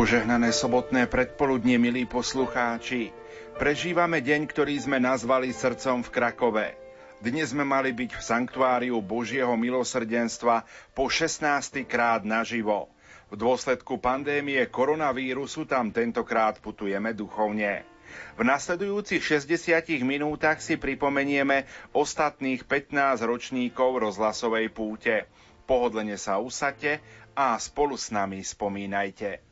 Požehnané sobotné predpoludnie, milí poslucháči. Prežívame deň, ktorý sme nazvali srdcom v Krakove. Dnes sme mali byť v sanktuáriu Božieho milosrdenstva po 16. krát naživo. V dôsledku pandémie koronavírusu tam tentokrát putujeme duchovne. V nasledujúcich 60 minútach si pripomenieme ostatných 15 ročníkov rozhlasovej púte. Pohodlne sa usadte a spolu s nami spomínajte.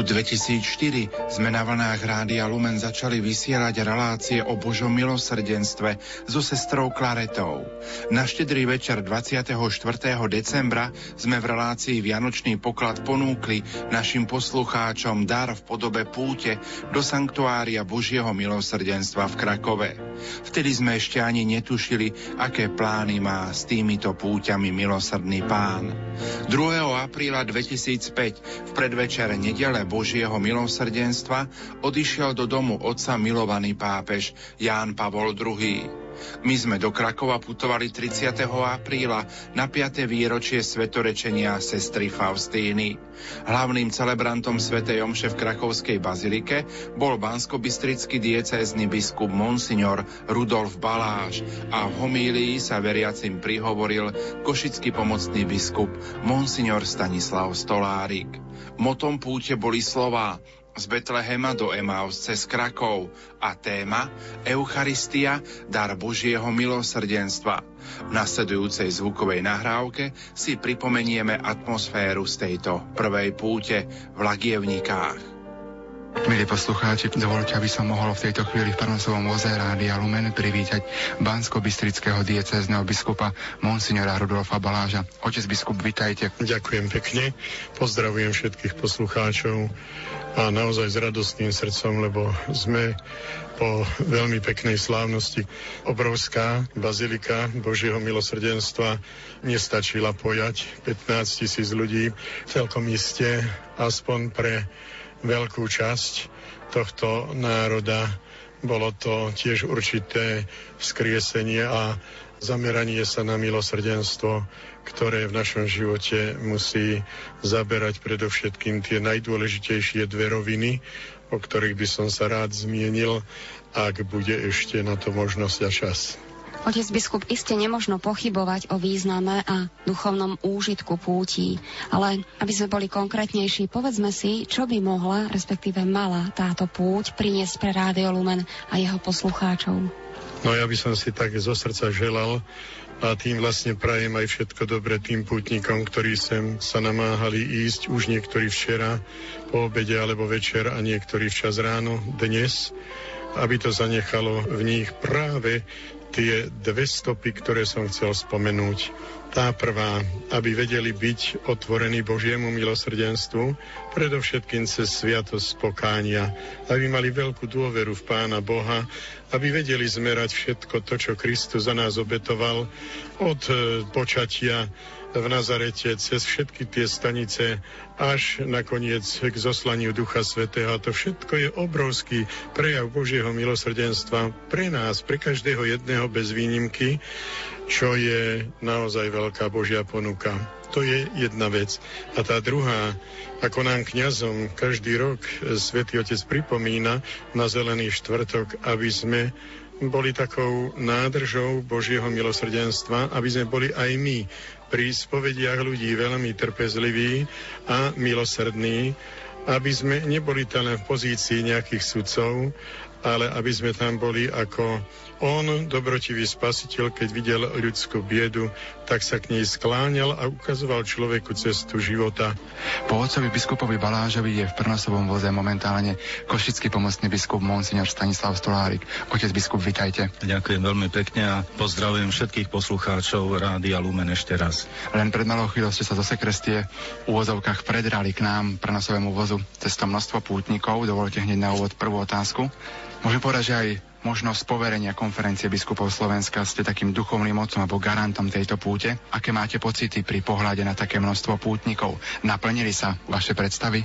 Roku 2004 sme na vlnách Rádia Lumen začali vysielať relácie o Božom milosrdenstve so sestrou Klaretou. Na štedrý večer 24. decembra sme v relácii Vianočný poklad ponúkli našim poslucháčom dar v podobe púte do sanktuária Božieho milosrdenstva v Krakove. Vtedy sme ešte ani netušili, aké plány má s týmito púťami milosrdný pán. 2. apríla 2005 v predvečer nedele Božieho milosrdenstva odišiel do domu otca milovaný pápež Ján Pavol II. My sme do Krakova putovali 30. apríla na 5. výročie svetorečenia sestry Faustíny. Hlavným celebrantom svätej Omše v Krakovskej bazilike bol banskobystrický diecézny biskup Monsignor Rudolf Baláš a v homílii sa veriacim prihovoril košický pomocný biskup Monsignor Stanislav Stolárik. Motom púte boli slová z Betlehema do Emaus cez Krakov a téma Eucharistia, dar Božieho milosrdenstva. V nasledujúcej zvukovej nahrávke si pripomenieme atmosféru z tejto prvej púte v Lagievnikách. Milí poslucháči, dovolte, aby som mohol v tejto chvíli v Parnosovom voze Rádia Lumen privítať bansko-bystrického diecézneho biskupa Monsignora Rudolfa Baláža. Otec biskup, vitajte. Ďakujem pekne, pozdravujem všetkých poslucháčov a naozaj s radostným srdcom, lebo sme po veľmi peknej slávnosti. Obrovská bazilika Božieho milosrdenstva nestačila pojať 15 tisíc ľudí. Celkom iste, aspoň pre veľkú časť tohto národa. Bolo to tiež určité skriesenie a zameranie sa na milosrdenstvo, ktoré v našom živote musí zaberať predovšetkým tie najdôležitejšie dve roviny, o ktorých by som sa rád zmienil, ak bude ešte na to možnosť a čas. Otec biskup, iste nemožno pochybovať o význame a duchovnom úžitku pútí, ale aby sme boli konkrétnejší, povedzme si, čo by mohla, respektíve mala táto púť priniesť pre Rádio Lumen a jeho poslucháčov. No ja by som si tak zo srdca želal, a tým vlastne prajem aj všetko dobre tým pútnikom, ktorí sem sa namáhali ísť, už niektorí včera po obede alebo večer a niektorí včas ráno dnes, aby to zanechalo v nich práve tie dve stopy, ktoré som chcel spomenúť. Tá prvá, aby vedeli byť otvorení Božiemu milosrdenstvu, predovšetkým cez sviatosť pokánia, aby mali veľkú dôveru v Pána Boha, aby vedeli zmerať všetko to, čo Kristus za nás obetoval od e, počatia v Nazarete cez všetky tie stanice až nakoniec k zoslaniu Ducha Svetého. A to všetko je obrovský prejav Božieho milosrdenstva pre nás, pre každého jedného bez výnimky, čo je naozaj veľká Božia ponuka. To je jedna vec. A tá druhá, ako nám kňazom každý rok Svetý Otec pripomína na Zelený štvrtok, aby sme boli takou nádržou Božieho milosrdenstva, aby sme boli aj my pri spovediach ľudí veľmi trpezliví a milosrdní, aby sme neboli tam len v pozícii nejakých sudcov, ale aby sme tam boli ako on, dobrotivý spasiteľ, keď videl ľudskú biedu, tak sa k nej skláňal a ukazoval človeku cestu života. Po otcovi biskupovi Balážovi je v Prnosovom voze momentálne košický pomocný biskup Monsignor Stanislav Stolárik. Otec biskup, vitajte. Ďakujem veľmi pekne a pozdravujem všetkých poslucháčov Rádia Lumen ešte raz. Len pred malou chvíľou ste sa zo sekrestie v úvozovkách predrali k nám, Prnosovému vozu, cez to množstvo pútnikov. Dovolte hneď na úvod prvú otázku. Môžem povedať, že aj možnosť poverenia konferencie biskupov Slovenska ste takým duchovným mocom alebo garantom tejto púte. Aké máte pocity pri pohľade na také množstvo pútnikov? Naplnili sa vaše predstavy?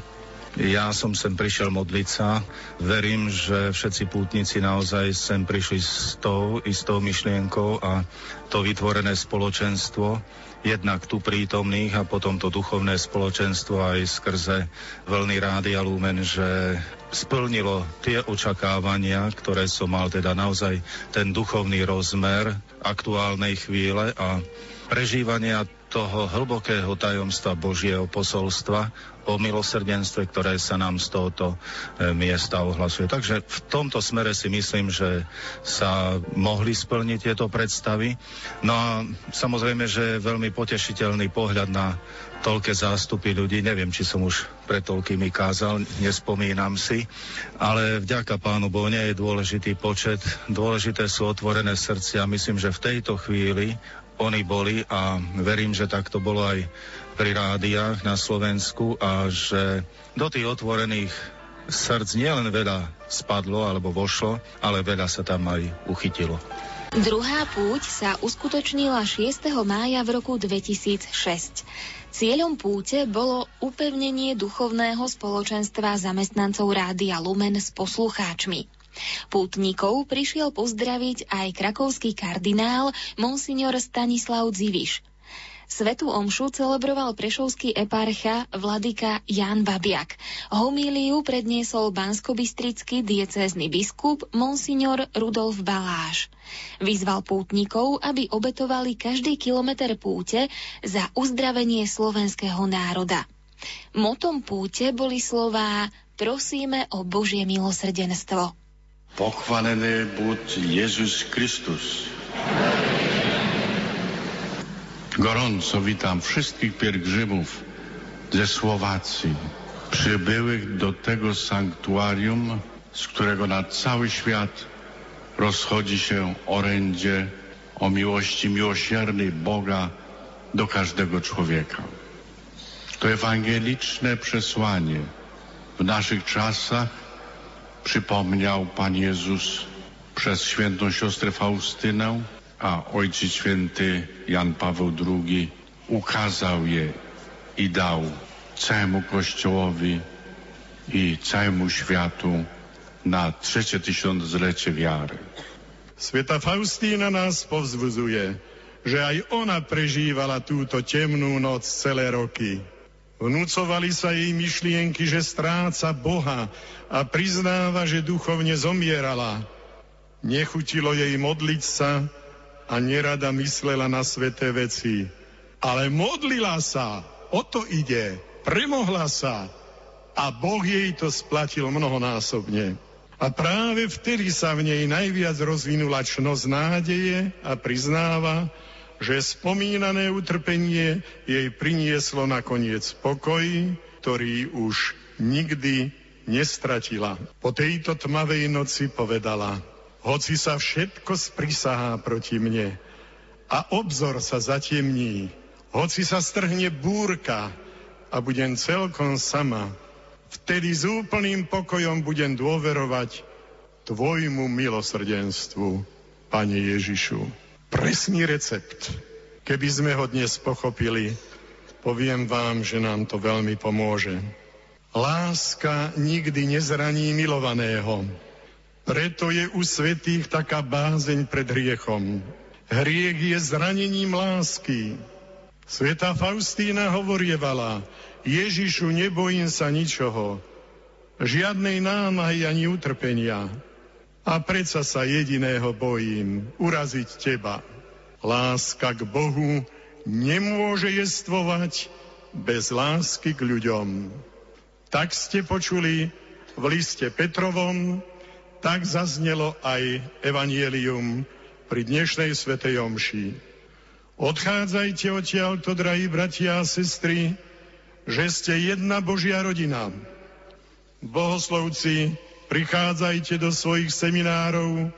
Ja som sem prišiel modliť sa. Verím, že všetci pútnici naozaj sem prišli s tou istou myšlienkou a to vytvorené spoločenstvo, jednak tu prítomných a potom to duchovné spoločenstvo aj skrze veľný Rádia Lumen, že splnilo tie očakávania, ktoré som mal, teda naozaj ten duchovný rozmer aktuálnej chvíle a prežívania toho hlbokého tajomstva Božieho posolstva o milosrdenstve, ktoré sa nám z tohoto e, miesta ohlasuje. Takže v tomto smere si myslím, že sa mohli splniť tieto predstavy. No a samozrejme, že veľmi potešiteľný pohľad na toľké zástupy ľudí. Neviem, či som už pre toľkými kázal, nespomínam si, ale vďaka Pánu Bohu nie je dôležitý počet, dôležité sú otvorené srdcia. Myslím, že v tejto chvíli oni boli a verím, že tak to bolo aj pri rádiách na Slovensku a že do tých otvorených srdc nielen veľa spadlo alebo vošlo, ale veľa sa tam aj uchytilo. Druhá púť sa uskutočnila 6. mája v roku 2006. Cieľom púte bolo upevnenie duchovného spoločenstva zamestnancov Rádia Lumen s poslucháčmi. Pútnikov prišiel pozdraviť aj krakovský kardinál Monsignor Stanislav Dziviš. Svetú omšu celebroval prešovský eparcha vladyka Jan Babiak. Homíliu predniesol banskobistrický diecézny biskup Monsignor Rudolf Baláš. Vyzval pútnikov, aby obetovali každý kilometr púte za uzdravenie slovenského národa. Motom púte boli slová Prosíme o Božie milosrdenstvo. Pochválený buď Jezus Chrystus. Gorąco witam wszystkich pielgrzymów ze Słowacji, przybyłych do tego sanktuarium, z którego na cały świat rozchodzi się orędzie o miłości miłosiernej Boga do każdego człowieka. To ewangeliczne przesłanie w naszych czasach przypomniał Pan Jezus przez świętą siostrę Faustynę, a Ojciec Święty Jan Paweł II ukazał je i dał całemu Kościołowi i całemu światu na trzecie tysiąclecie wiary. Sveta Faustína nás povzbudzuje, že aj ona prežívala túto temnú noc celé roky. Vnúcovali sa jej myšlienky, že stráca Boha a priznáva, že duchovne zomierala. Nechutilo jej modliť sa a nerada myslela na sveté veci. Ale modlila sa, o to ide, premohla sa a Boh jej to splatil mnohonásobne. A práve vtedy sa v nej najviac rozvinula čnosť nádeje a priznáva, že spomínané utrpenie jej prinieslo nakoniec pokoj, ktorý už nikdy nestratila. Po tejto tmavej noci povedala, hoci sa všetko sprisahá proti mne a obzor sa zatemní, hoci sa strhne búrka a budem celkom sama, vtedy s úplným pokojom budem dôverovať Tvojmu milosrdenstvu, Pane Ježišu presný recept. Keby sme ho dnes pochopili, poviem vám, že nám to veľmi pomôže. Láska nikdy nezraní milovaného. Preto je u svetých taká bázeň pred hriechom. Hriech je zranením lásky. Sveta Faustína hovorievala, Ježišu, nebojím sa ničoho, žiadnej námahy ani utrpenia. A predsa sa jediného bojím, uraziť teba. Láska k Bohu nemôže jestvovať bez lásky k ľuďom. Tak ste počuli v liste Petrovom, tak zaznelo aj evanielium pri dnešnej svetej omši. Odchádzajte odtiaľto, drahí bratia a sestry, že ste jedna Božia rodina. Bohoslovci prichádzajte do svojich seminárov,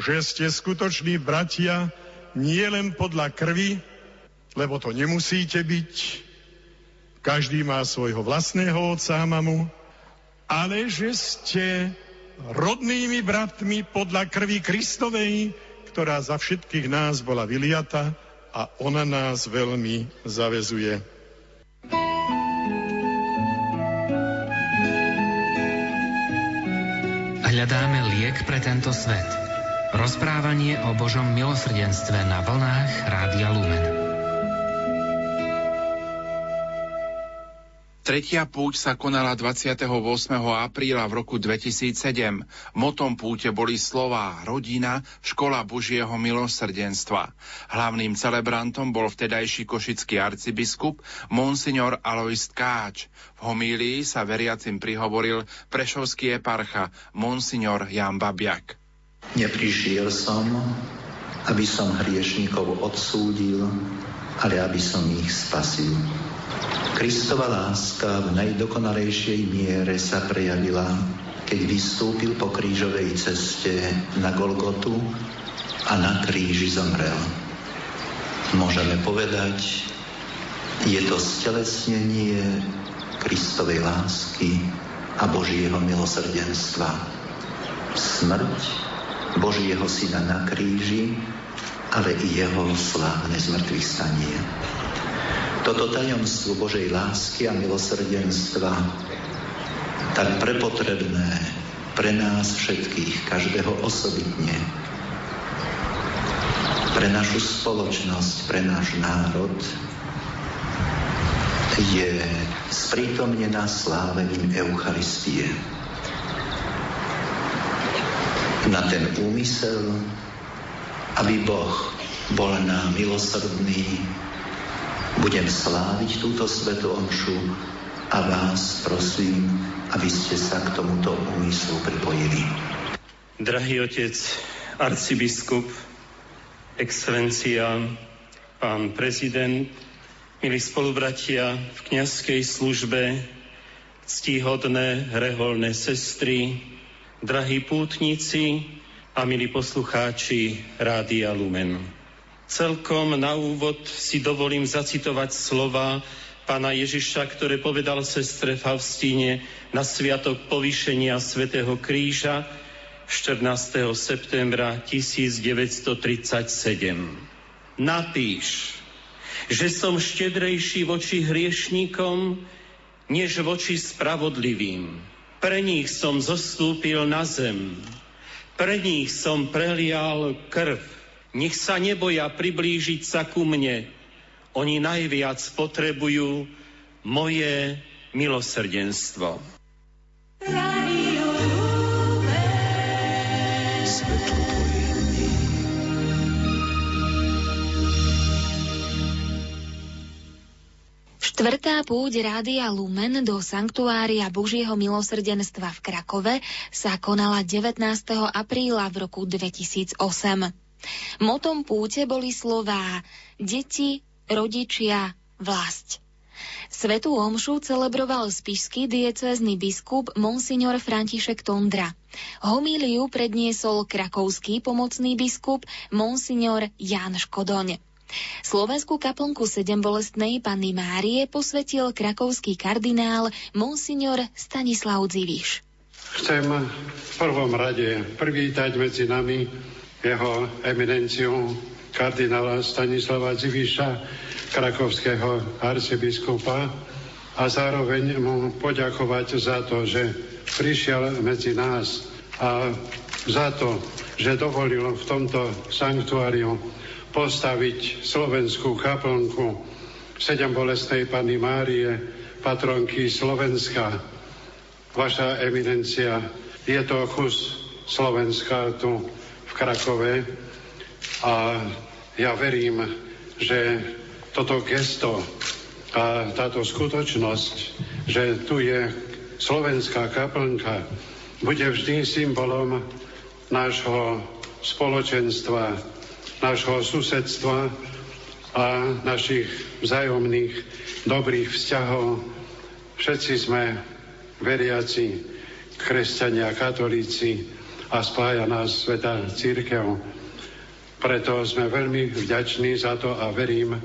že ste skutoční bratia nie len podľa krvi, lebo to nemusíte byť. Každý má svojho vlastného otca a mamu, ale že ste rodnými bratmi podľa krvi Kristovej, ktorá za všetkých nás bola vyliata a ona nás veľmi zavezuje. Hľadáme liek pre tento svet. Rozprávanie o Božom milosrdenstve na vlnách Rádia Lumen. Tretia púť sa konala 28. apríla v roku 2007. Motom púte boli slová rodina, škola Božieho milosrdenstva. Hlavným celebrantom bol vtedajší košický arcibiskup Monsignor Alois Káč. V homílii sa veriacim prihovoril prešovský eparcha Monsignor Jan Babiak. Neprišiel som, aby som hriešnikov odsúdil, ale aby som ich spasil. Kristova láska v najdokonalejšej miere sa prejavila, keď vystúpil po krížovej ceste na Golgotu a na kríži zomrel. Môžeme povedať, je to stelesnenie Kristovej lásky a Božieho milosrdenstva. Smrť Božieho Syna na kríži, ale i jeho slávne zmrtvých stanie. Toto tajomstvo Božej lásky a milosrdenstva, tak prepotrebné pre nás všetkých, každého osobitne, pre našu spoločnosť, pre náš národ, je sprítomnená slávením Eucharistie. Na ten úmysel, aby Boh bol nám milosrdný, budem sláviť túto svetú omšu a vás prosím, aby ste sa k tomuto úmyslu pripojili. Drahý otec, arcibiskup, excelencia, pán prezident, milí spolubratia v kniazkej službe, ctíhodné reholné sestry, drahí pútnici a milí poslucháči Rádia Lumen. Celkom na úvod si dovolím zacitovať slova pána Ježiša, ktoré povedal sestre Faustíne na sviatok povýšenia svätého Kríža 14. septembra 1937. Napíš, že som štedrejší voči hriešníkom, než voči spravodlivým. Pre nich som zostúpil na zem, pre nich som prelial krv, nech sa neboja priblížiť sa ku mne. Oni najviac potrebujú moje milosrdenstvo. Štvrtá púť Rádia Lumen do Sanktuária Božieho milosrdenstva v Krakove sa konala 19. apríla v roku 2008. Motom púte boli slová deti, rodičia, vlast. Svetú omšu celebroval spišský diecézny biskup Monsignor František Tondra. Homíliu predniesol krakovský pomocný biskup Monsignor Jan Škodoň. Slovenskú kaplnku sedem bolestnej Panny Márie posvetil krakovský kardinál Monsignor Stanislav Dziviš. Chcem v prvom rade privítať medzi nami jeho eminenciu kardinála Stanislava Ziviša, krakovského arcibiskupa a zároveň mu poďakovať za to, že prišiel medzi nás a za to, že dovolil v tomto sanktuáriu postaviť slovenskú kaplnku sedem bolestnej Panny Márie, patronky Slovenska. Vaša eminencia, je to kus Slovenska tu Krakove a ja verím, že toto gesto a táto skutočnosť, že tu je slovenská kaplnka, bude vždy symbolom nášho spoločenstva, nášho susedstva a našich vzájomných dobrých vzťahov. Všetci sme veriaci, kresťania, katolíci, a spája nás Sveta Církev. Preto sme veľmi vďační za to a verím,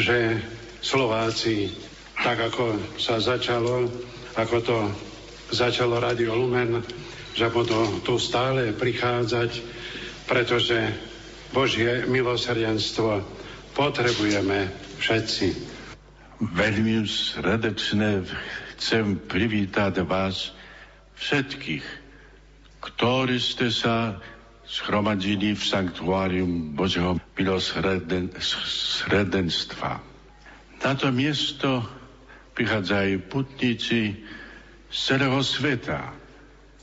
že Slováci, tak ako sa začalo, ako to začalo Radio Lumen, že budú tu stále prichádzať, pretože Božie milosrdenstvo potrebujeme všetci. Veľmi srdečne chcem privítať vás všetkých ktorí ste sa schromadili v sanktuárium Božieho milosredenstva. Na to miesto prichádzajú putníci z celého sveta,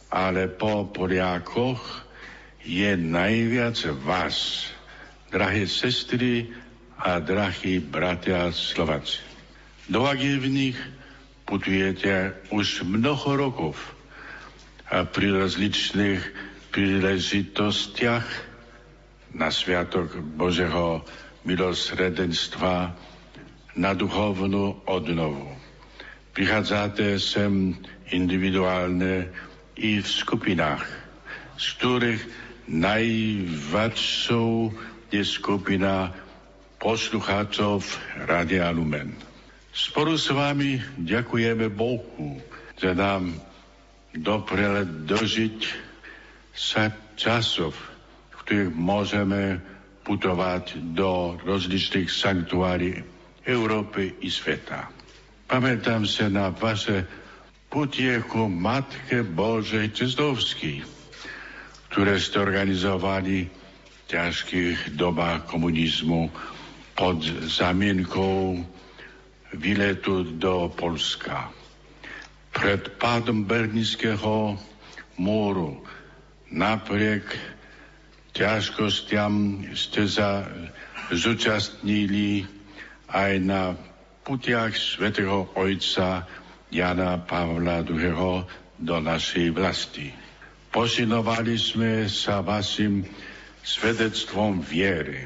ale po Poliakoch je najviac vás, drahé sestry a drahí bratia Slováci. Do Agivných putujete už mnoho rokov a pri rozličných príležitostiach na Sviatok Božeho milosredenstva na duchovnú odnovu. Prichádzate sem individuálne i v skupinách, z ktorých najväčšou je skupina poslucháčov Radia Lumen. Spolu s vami ďakujeme Bohu, že nám doprele dožiť sa časov, v ktorých môžeme putovať do rozličných sanktuárií Európy i sveta. Pamätám sa na vaše putieku Matke Božej Cestovský, ktoré ste organizovali v ťažkých dobách komunizmu pod zamienkou výletu do Polska. Pred pádom Bernického múru napriek ťažkostiam ste sa zúčastnili aj na putiach svätého Ojca Jana Pavla II. do našej vlasti. Posinovali sme sa vašim svedectvom viery.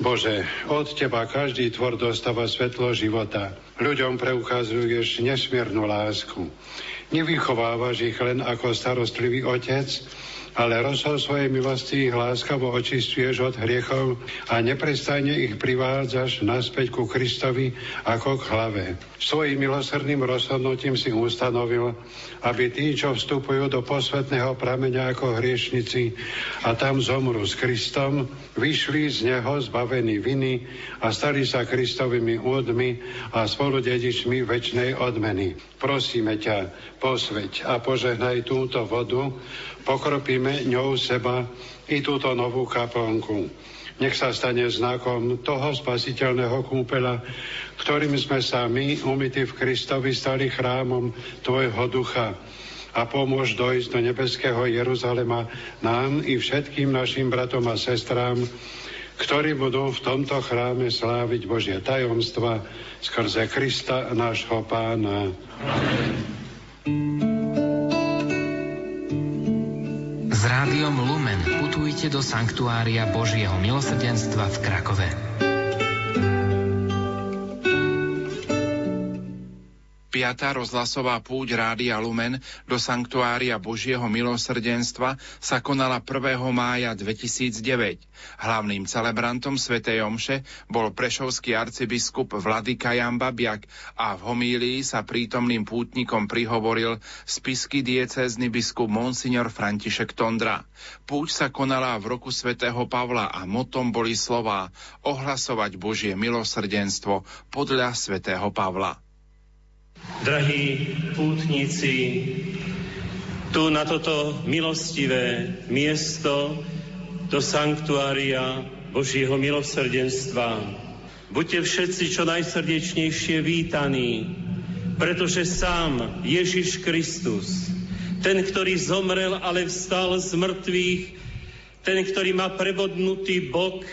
Bože, od Teba každý tvor dostáva svetlo života. Ľuďom preukazuješ nesmiernu lásku. Nevychovávaš ich len ako starostlivý otec, ale rozhol milosti ich láskavo očistuješ od hriechov a neprestajne ich privádzaš naspäť ku Kristovi ako k hlave. Svojím milosrdným rozhodnutím si ustanovil, aby tí, čo vstupujú do posvetného prameňa ako hriešnici a tam zomru s Kristom, vyšli z Neho zbavení viny a stali sa Kristovými údmi a spolu dedičmi väčšnej odmeny. Prosíme ťa, posveď a požehnaj túto vodu, pokropíme ňou seba i túto novú kaplnku. Nech sa stane znakom toho spasiteľného kúpela, ktorým sme sa my, umytí v Kristovi, stali chrámom Tvojho ducha a pomôž dojsť do nebeského Jeruzalema nám i všetkým našim bratom a sestrám, ktorí budú v tomto chráme sláviť Božie tajomstva skrze Krista, nášho pána. Amen. S rádiom Lumen putujte do Sanktuária Božieho milosrdenstva v Krakove. Piatá rozhlasová púť Rádia Lumen do Sanktuária Božieho milosrdenstva sa konala 1. mája 2009. Hlavným celebrantom Sv. Omše bol prešovský arcibiskup Vladyka Jan Babiak a v homílii sa prítomným pútnikom prihovoril spisky diecézny biskup Monsignor František Tondra. Púť sa konala v roku svätého Pavla a motom boli slová ohlasovať Božie milosrdenstvo podľa svätého Pavla. Drahí pútnici, tu na toto milostivé miesto do sanktuária Božieho milosrdenstva. Buďte všetci čo najsrdečnejšie vítaní, pretože sám Ježiš Kristus, ten, ktorý zomrel, ale vstal z mŕtvych, ten, ktorý má prebodnutý bok,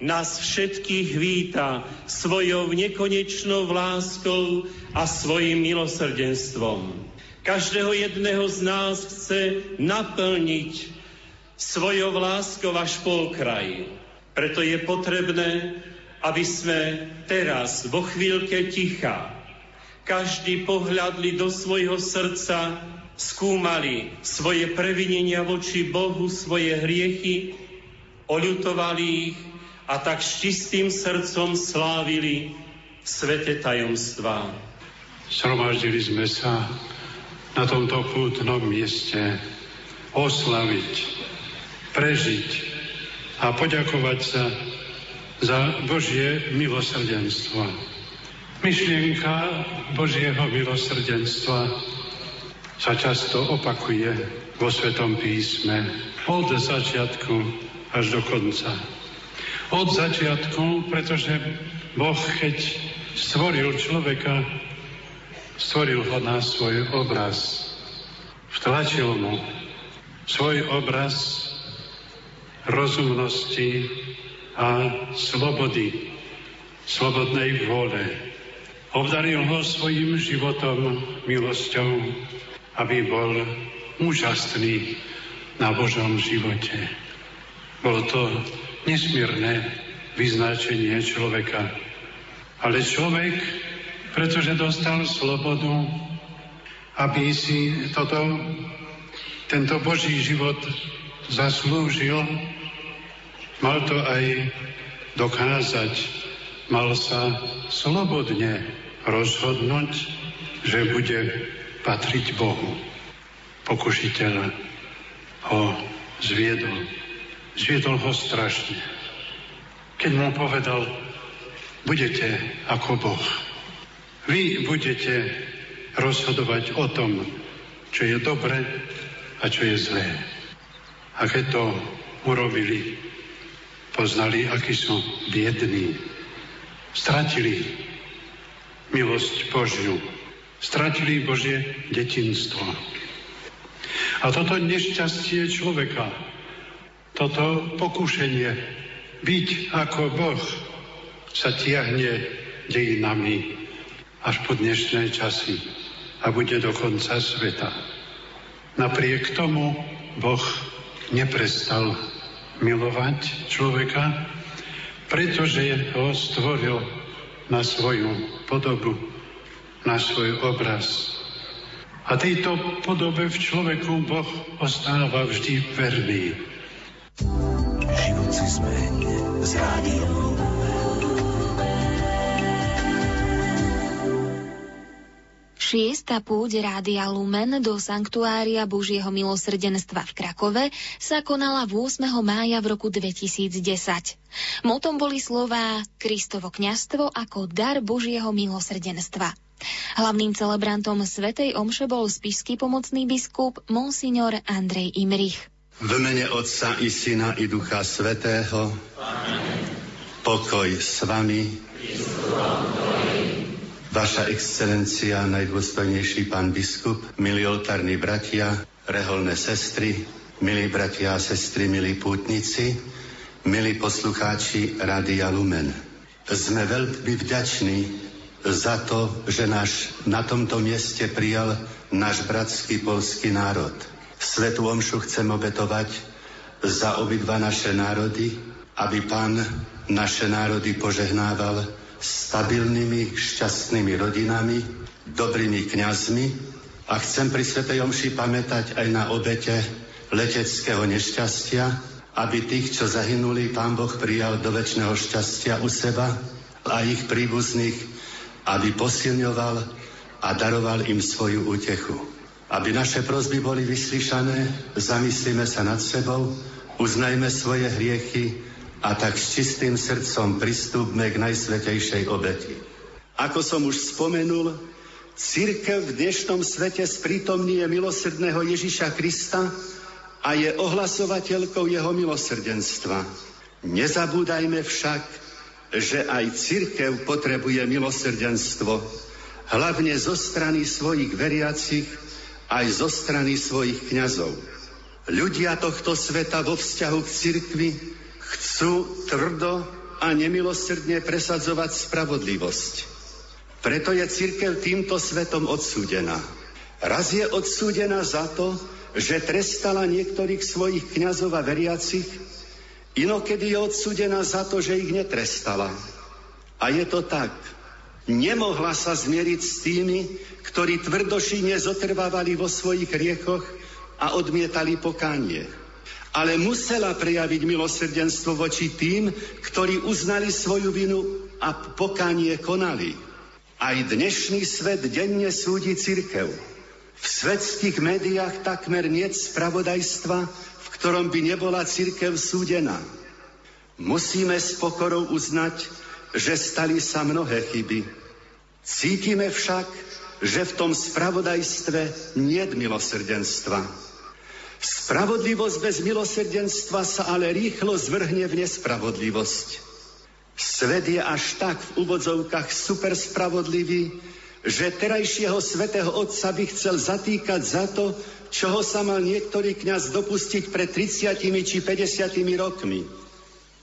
nás všetkých víta svojou nekonečnou láskou a svojim milosrdenstvom. Každého jedného z nás chce naplniť svojou láskou až po okraj. Preto je potrebné, aby sme teraz, vo chvíľke ticha, každý pohľadli do svojho srdca, skúmali svoje previnenia voči Bohu, svoje hriechy, oľutovali ich a tak s čistým srdcom slávili svete tajomstvá. Sromaždili sme sa na tomto pútnom mieste oslaviť, prežiť a poďakovať sa za Božie milosrdenstvo. Myšlienka Božieho milosrdenstva sa často opakuje vo Svetom písme od začiatku až do konca. Od začiatku, pretože Boh, keď stvoril človeka, stvoril ho na svoj obraz. Vtlačil mu svoj obraz rozumnosti a slobody, slobodnej vôle. Obdaril ho svojim životom, milosťou, aby bol úžasný na Božom živote. Bolo to nesmierne vyznačenie človeka. Ale človek, pretože dostal slobodu, aby si toto, tento Boží život zaslúžil, mal to aj dokázať. Mal sa slobodne rozhodnúť, že bude patriť Bohu. Pokušiteľ ho zviedol. Zviedol ho strašne. Keď mu povedal, budete ako Boh. Vy budete rozhodovať o tom, čo je dobre a čo je zlé. A keď to urobili, poznali, akí sú biední. Stratili milosť Božiu. Stratili Božie detinstvo. A toto nešťastie človeka, toto pokušenie byť ako Boh sa tiahne dejinami až po dnešné časy a bude do konca sveta. Napriek tomu Boh neprestal milovať človeka, pretože ho stvoril na svoju podobu, na svoj obraz. A tejto podobe v človeku Boh ostáva vždy verný. Život si zmeň z Šiesta púť Rádia Lumen do Sanktuária Božieho milosrdenstva v Krakove sa konala 8. mája v roku 2010. Motom boli slová Kristovo kňastvo ako dar Božieho milosrdenstva. Hlavným celebrantom Svetej Omše bol spišský pomocný biskup Monsignor Andrej Imrich. V mene Otca i Syna i Ducha Svetého pokoj s vami. Vaša excelencia, najdôstojnejší pán biskup, milí oltárni bratia, reholné sestry, milí bratia a sestry, milí pútnici, milí poslucháči Rádia Lumen. Sme veľmi vďační za to, že náš na tomto mieste prijal náš bratský polský národ. Svetu omšu chcem obetovať za obidva naše národy, aby pán naše národy požehnával stabilnými, šťastnými rodinami, dobrými kňazmi a chcem pri Svetej Omši pamätať aj na obete leteckého nešťastia, aby tých, čo zahynuli, Pán Boh prijal do väčšného šťastia u seba a ich príbuzných, aby posilňoval a daroval im svoju útechu. Aby naše prozby boli vyslyšané, zamyslíme sa nad sebou, uznajme svoje hriechy a tak s čistým srdcom pristúpme k najsvetejšej obeti. Ako som už spomenul, církev v dnešnom svete sprítomní je milosrdného Ježiša Krista a je ohlasovateľkou jeho milosrdenstva. Nezabúdajme však, že aj církev potrebuje milosrdenstvo, hlavne zo strany svojich veriacich, aj zo strany svojich kňazov. Ľudia tohto sveta vo vzťahu k cirkvi Chcú tvrdo a nemilosrdne presadzovať spravodlivosť. Preto je církev týmto svetom odsúdená. Raz je odsúdená za to, že trestala niektorých svojich kňazov a veriacich, inokedy je odsúdená za to, že ich netrestala. A je to tak. Nemohla sa zmieriť s tými, ktorí tvrdošine zotrvávali vo svojich riechoch a odmietali pokánie ale musela prejaviť milosrdenstvo voči tým, ktorí uznali svoju vinu a pokánie konali. Aj dnešný svet denne súdi cirkev. V svetských médiách takmer nie spravodajstva, v ktorom by nebola cirkev súdená. Musíme s pokorou uznať, že stali sa mnohé chyby. Cítime však, že v tom spravodajstve nie milosrdenstva. Spravodlivosť bez milosrdenstva sa ale rýchlo zvrhne v nespravodlivosť. Svet je až tak v úvodzovkách super spravodlivý, že terajšieho svetého otca by chcel zatýkať za to, čoho sa mal niektorý kňaz dopustiť pred 30 či 50 rokmi.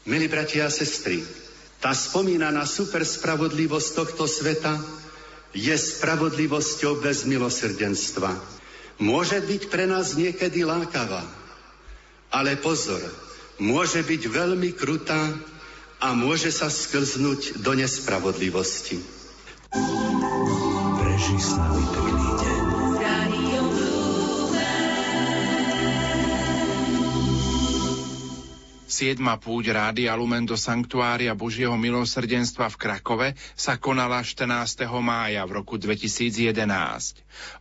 Milí bratia a sestry, tá spomínaná super spravodlivosť tohto sveta je spravodlivosťou bez milosrdenstva. Môže byť pre nás niekedy lákavá, ale pozor, môže byť veľmi krutá a môže sa sklznúť do nespravodlivosti. Preži pekný deň. Siedma púť Rádia Lumen do Sanktuária Božieho milosrdenstva v Krakove sa konala 14. mája v roku 2011.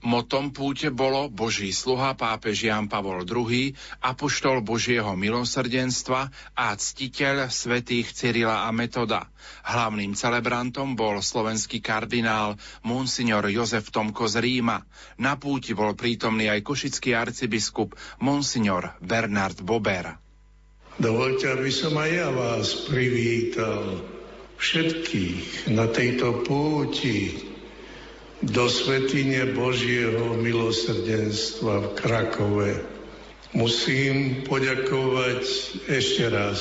Motom púte bolo Boží sluha pápež Jan Pavol II, apoštol Božieho milosrdenstva a ctiteľ svätých Cyrila a Metoda. Hlavným celebrantom bol slovenský kardinál Monsignor Jozef Tomko z Ríma. Na púti bol prítomný aj košický arcibiskup Monsignor Bernard Bober. Dovolte, aby som aj ja vás privítal všetkých na tejto púti do Svetine Božieho milosrdenstva v Krakove. Musím poďakovať ešte raz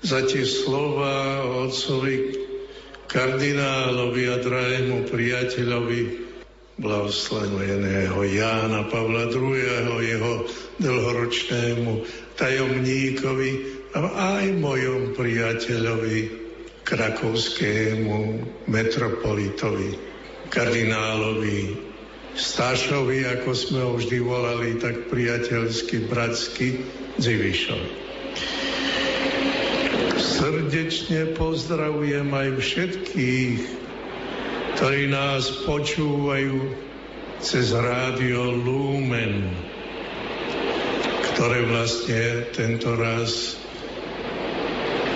za tie slova otcovi kardinálovi a drahému priateľovi blahoslaveného Jána Pavla II, jeho dlhoročnému tajomníkovi a aj mojom priateľovi, krakovskému metropolitovi, kardinálovi Stášovi, ako sme ho vždy volali, tak priateľsky, bratsky, Dzivišovi. Srdečne pozdravujem aj všetkých, ktorí nás počúvajú cez rádio Lumen ktoré vlastne tento raz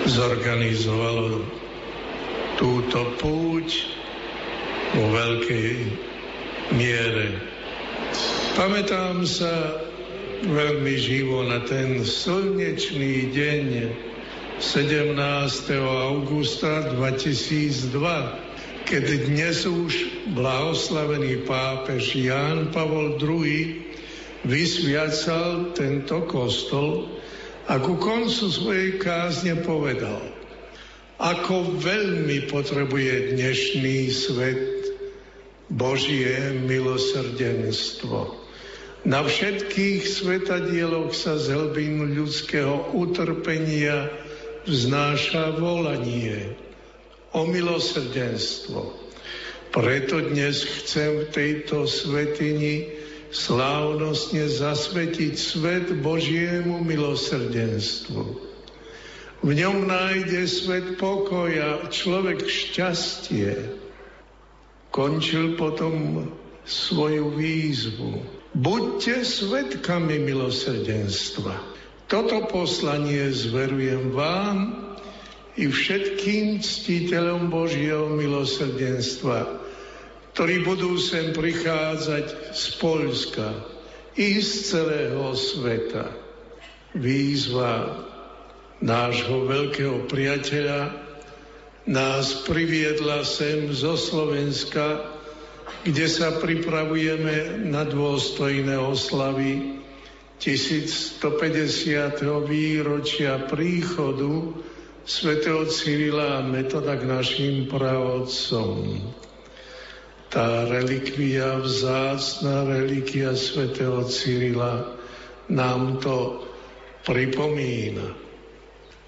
zorganizovalo túto púť vo veľkej miere. Pamätám sa veľmi živo na ten slnečný deň 17. augusta 2002, keď dnes už blahoslavený pápež Ján Pavol II vysviacal tento kostol a ku koncu svojej kázne povedal, ako veľmi potrebuje dnešný svet Božie milosrdenstvo. Na všetkých svetadieloch sa z hlbín ľudského utrpenia vznáša volanie o milosrdenstvo. Preto dnes chcem v tejto svetini slávnostne zasvetiť svet Božiemu milosrdenstvu. V ňom nájde svet pokoja, človek šťastie. Končil potom svoju výzvu. Buďte svetkami milosrdenstva. Toto poslanie zverujem vám i všetkým ctiteľom Božieho milosrdenstva, ktorí budú sem prichádzať z Polska i z celého sveta. Výzva nášho veľkého priateľa nás priviedla sem zo Slovenska, kde sa pripravujeme na dôstojné oslavy 1150. výročia príchodu svätého Cyrila a Metoda k našim pravodcom tá relikvia, vzácná relikia svätého Cyrila nám to pripomína.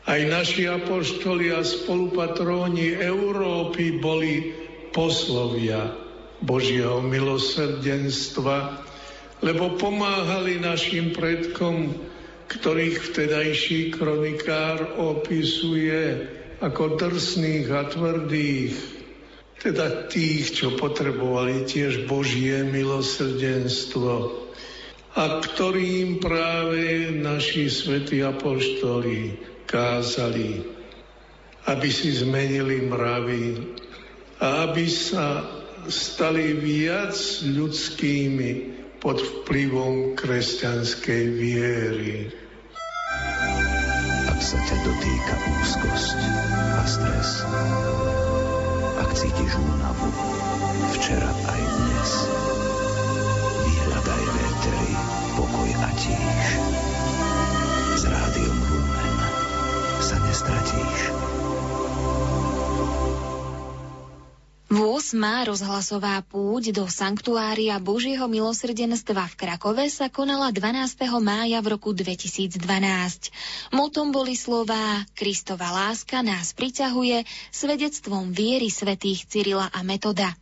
Aj naši apoštoli a spolupatróni Európy boli poslovia Božieho milosrdenstva, lebo pomáhali našim predkom, ktorých vtedajší kronikár opisuje ako drsných a tvrdých, teda tých, čo potrebovali tiež Božie milosrdenstvo a ktorým práve naši svätí apoštoli kázali, aby si zmenili mravy a aby sa stali viac ľudskými, pod vplyvom kresťanskej viery. Ak sa ťa dotýka úzkosť a stres, ak cítiš únavu, včera aj dnes, vyhľadaj v pokoj a tíž. S rádiom Lumen sa nestratíš. 8. rozhlasová púť do Sanktuária Božieho milosrdenstva v Krakove sa konala 12. mája v roku 2012. Motom boli slová Kristova láska nás priťahuje svedectvom viery svätých Cyrila a Metoda.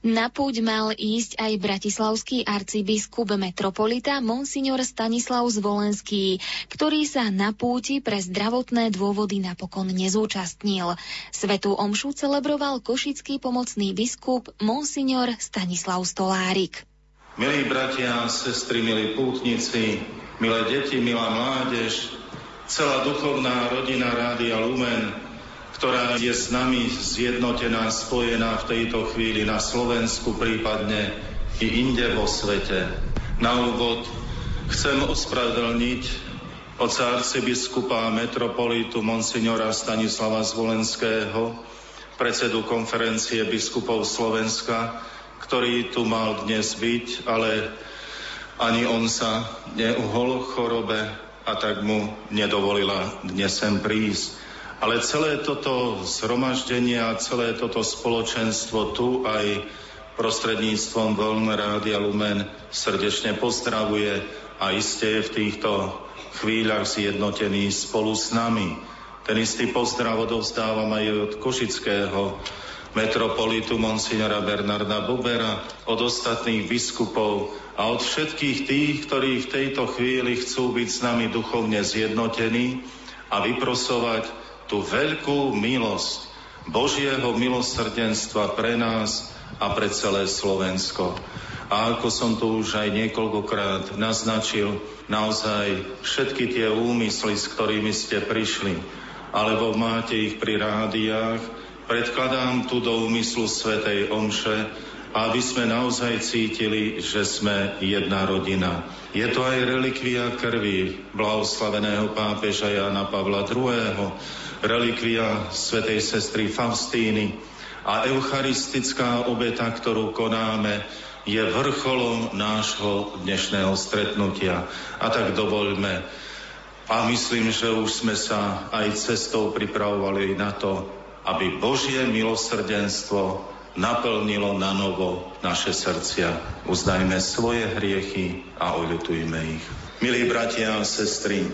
Na púť mal ísť aj bratislavský arcibiskup metropolita Monsignor Stanislav Zvolenský, ktorý sa na púti pre zdravotné dôvody napokon nezúčastnil. Svetú omšu celebroval košický pomocný biskup Monsignor Stanislav Stolárik. Milí bratia, sestry, milí pútnici, milé deti, milá mládež, celá duchovná rodina Rádia Lumen, ktorá je s nami zjednotená, spojená v tejto chvíli na Slovensku, prípadne i inde vo svete. Na úvod chcem ospravedlniť oca arcibiskupa metropolitu monsignora Stanislava Zvolenského, predsedu konferencie biskupov Slovenska, ktorý tu mal dnes byť, ale ani on sa neuhol chorobe a tak mu nedovolila dnes sem prísť. Ale celé toto zhromaždenie a celé toto spoločenstvo tu aj prostredníctvom Voľné Rádia Lumen srdečne pozdravuje a iste je v týchto chvíľach zjednotený spolu s nami. Ten istý pozdrav odovzdávam aj od košického metropolitu monsignora Bernarda Bubera, od ostatných biskupov a od všetkých tých, ktorí v tejto chvíli chcú byť s nami duchovne zjednotení a vyprosovať tú veľkú milosť Božieho milosrdenstva pre nás a pre celé Slovensko. A ako som tu už aj niekoľkokrát naznačil, naozaj všetky tie úmysly, s ktorými ste prišli, alebo máte ich pri rádiách, predkladám tu do úmyslu Svetej Omše, aby sme naozaj cítili, že sme jedna rodina. Je to aj relikvia krvi blahoslaveného pápeža Jana Pavla II., relikvia svätej sestry Faustíny a eucharistická obeta, ktorú konáme, je vrcholom nášho dnešného stretnutia. A tak dovoľme, a myslím, že už sme sa aj cestou pripravovali na to, aby Božie milosrdenstvo naplnilo na novo naše srdcia. Uznajme svoje hriechy a oľutujme ich. Milí bratia a sestry,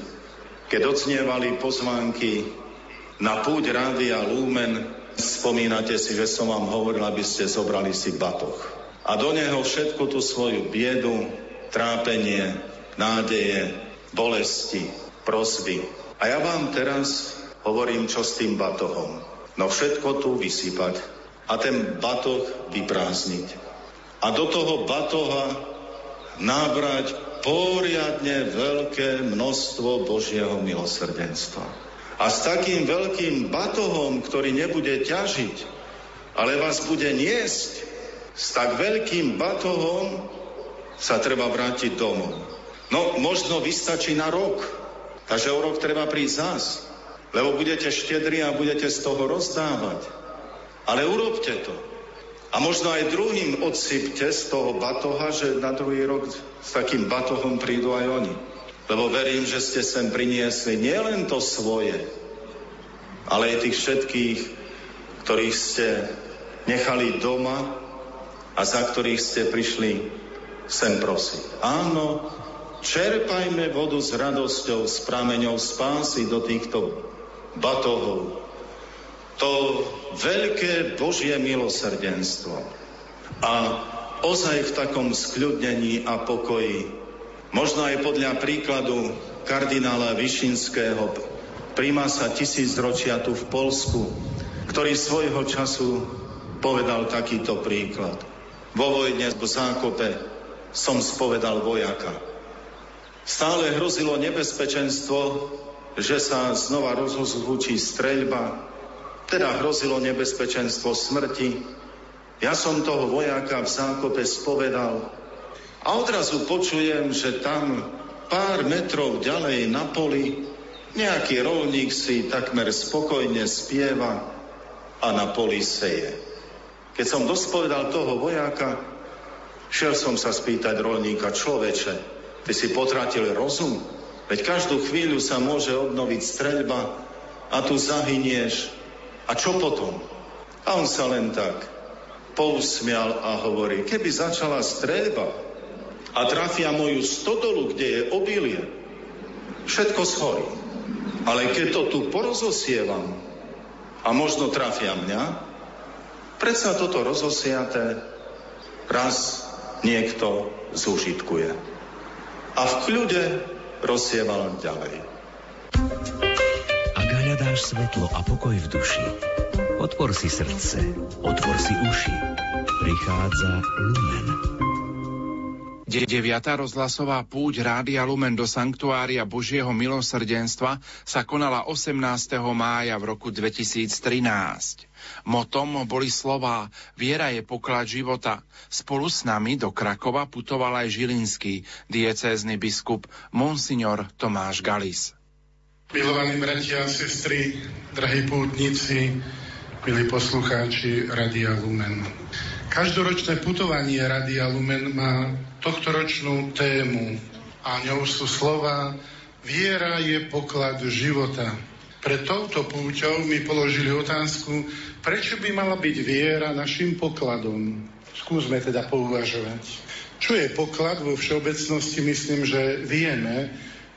keď odznievali pozvánky na púť Rádia Lumen spomínate si, že som vám hovoril, aby ste zobrali si batoh. A do neho všetku tú svoju biedu, trápenie, nádeje, bolesti, prosby. A ja vám teraz hovorím, čo s tým batohom. No všetko tu vysypať a ten batoh vyprázdniť. A do toho batoha nábrať poriadne veľké množstvo Božieho milosrdenstva. A s takým veľkým batohom, ktorý nebude ťažiť, ale vás bude niesť, s tak veľkým batohom sa treba vrátiť domov. No, možno vystačí na rok, takže o rok treba prísť zás, lebo budete štedri a budete z toho rozdávať. Ale urobte to. A možno aj druhým odsypte z toho batoha, že na druhý rok s takým batohom prídu aj oni. Lebo verím, že ste sem priniesli nielen to svoje, ale aj tých všetkých, ktorých ste nechali doma a za ktorých ste prišli sem prosiť. Áno, čerpajme vodu s radosťou, s prameňou spásy do týchto batohov. To veľké Božie milosrdenstvo. A ozaj v takom skľudnení a pokoji Možno aj podľa príkladu kardinála Višinského, sa tisícročia tu v Polsku, ktorý svojho času povedal takýto príklad. Vo vojne v zákope som spovedal vojaka. Stále hrozilo nebezpečenstvo, že sa znova rozhozvučí streľba, teda hrozilo nebezpečenstvo smrti. Ja som toho vojaka v zákope spovedal A odrazu počujem, že tam pár metrov ďalej na poli nejaký rolník si takmer spokojne spieva a na poli seje. Keď som dospovedal toho vojáka, šiel som sa spýtať rolníka, človeče, ty si potratil rozum? Veď každú chvíľu sa môže obnoviť streľba a tu zahynieš. A čo potom? A on sa len tak pousmial a hovorí, keby začala streľba a trafia moju stodolu, kde je obilie, všetko schorí. Ale keď to tu porozosievam a možno trafia mňa, predsa toto rozosiaté raz niekto zúžitkuje. A v kľude rozsieval ďalej. Hľadáš svetlo a pokoj v duši, otvor si srdce, otvor si uši. Prichádza Lumen. 9. rozhlasová púť Rádia Lumen do Sanktuária Božieho milosrdenstva sa konala 18. mája v roku 2013. Motom boli slová Viera je poklad života. Spolu s nami do Krakova putoval aj žilinský diecézny biskup Monsignor Tomáš Galis. Milovaní bratia a sestry, drahí pútnici, milí poslucháči Radia Lumen. Každoročné putovanie Radia Lumen má tohtoročnú tému a ňou sú slova Viera je poklad života. Pre touto púťou mi položili otázku, prečo by mala byť viera našim pokladom. Skúsme teda pouvažovať. Čo je poklad vo všeobecnosti? Myslím, že vieme,